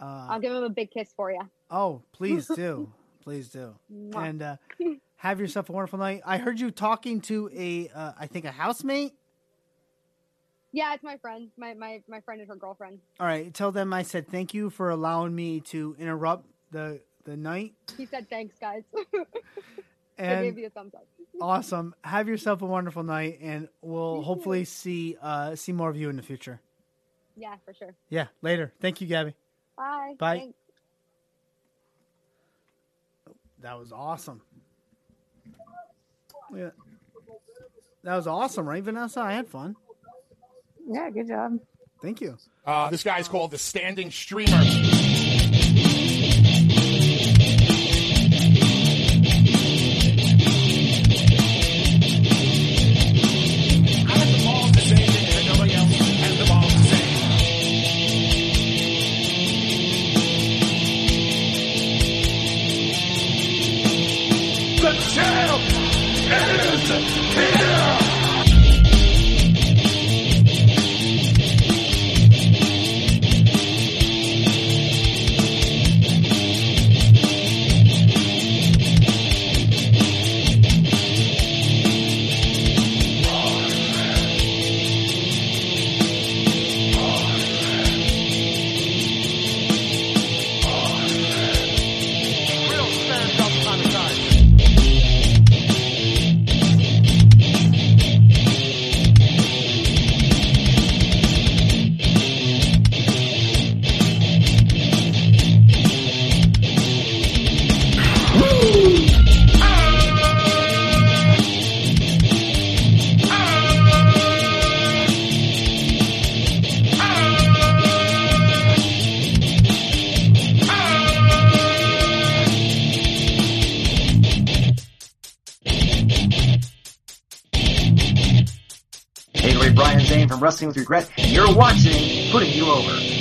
Uh, I'll give him a big kiss for you. oh, please [LAUGHS] do. please do. And uh, [LAUGHS] have yourself a wonderful night. I heard you talking to a, uh, I think, a housemate. Yeah, it's my friend, my my my friend and her girlfriend. All right. Tell them I said thank you for allowing me to interrupt the the night. He said thanks, guys. [LAUGHS] I And gave you a thumbs up. [LAUGHS] Awesome. Have yourself a wonderful night, and we'll You hopefully too. see uh, see more of you in the future. Yeah, for sure. Yeah, later. Thank you, Gabby. Bye. Bye. Thanks. That was awesome. Yeah, that was awesome, right, Vanessa? I had fun. Yeah, good job. Thank you. Uh, this guy's called the Standing Streamer. With Regret, you're watching Putting You Over.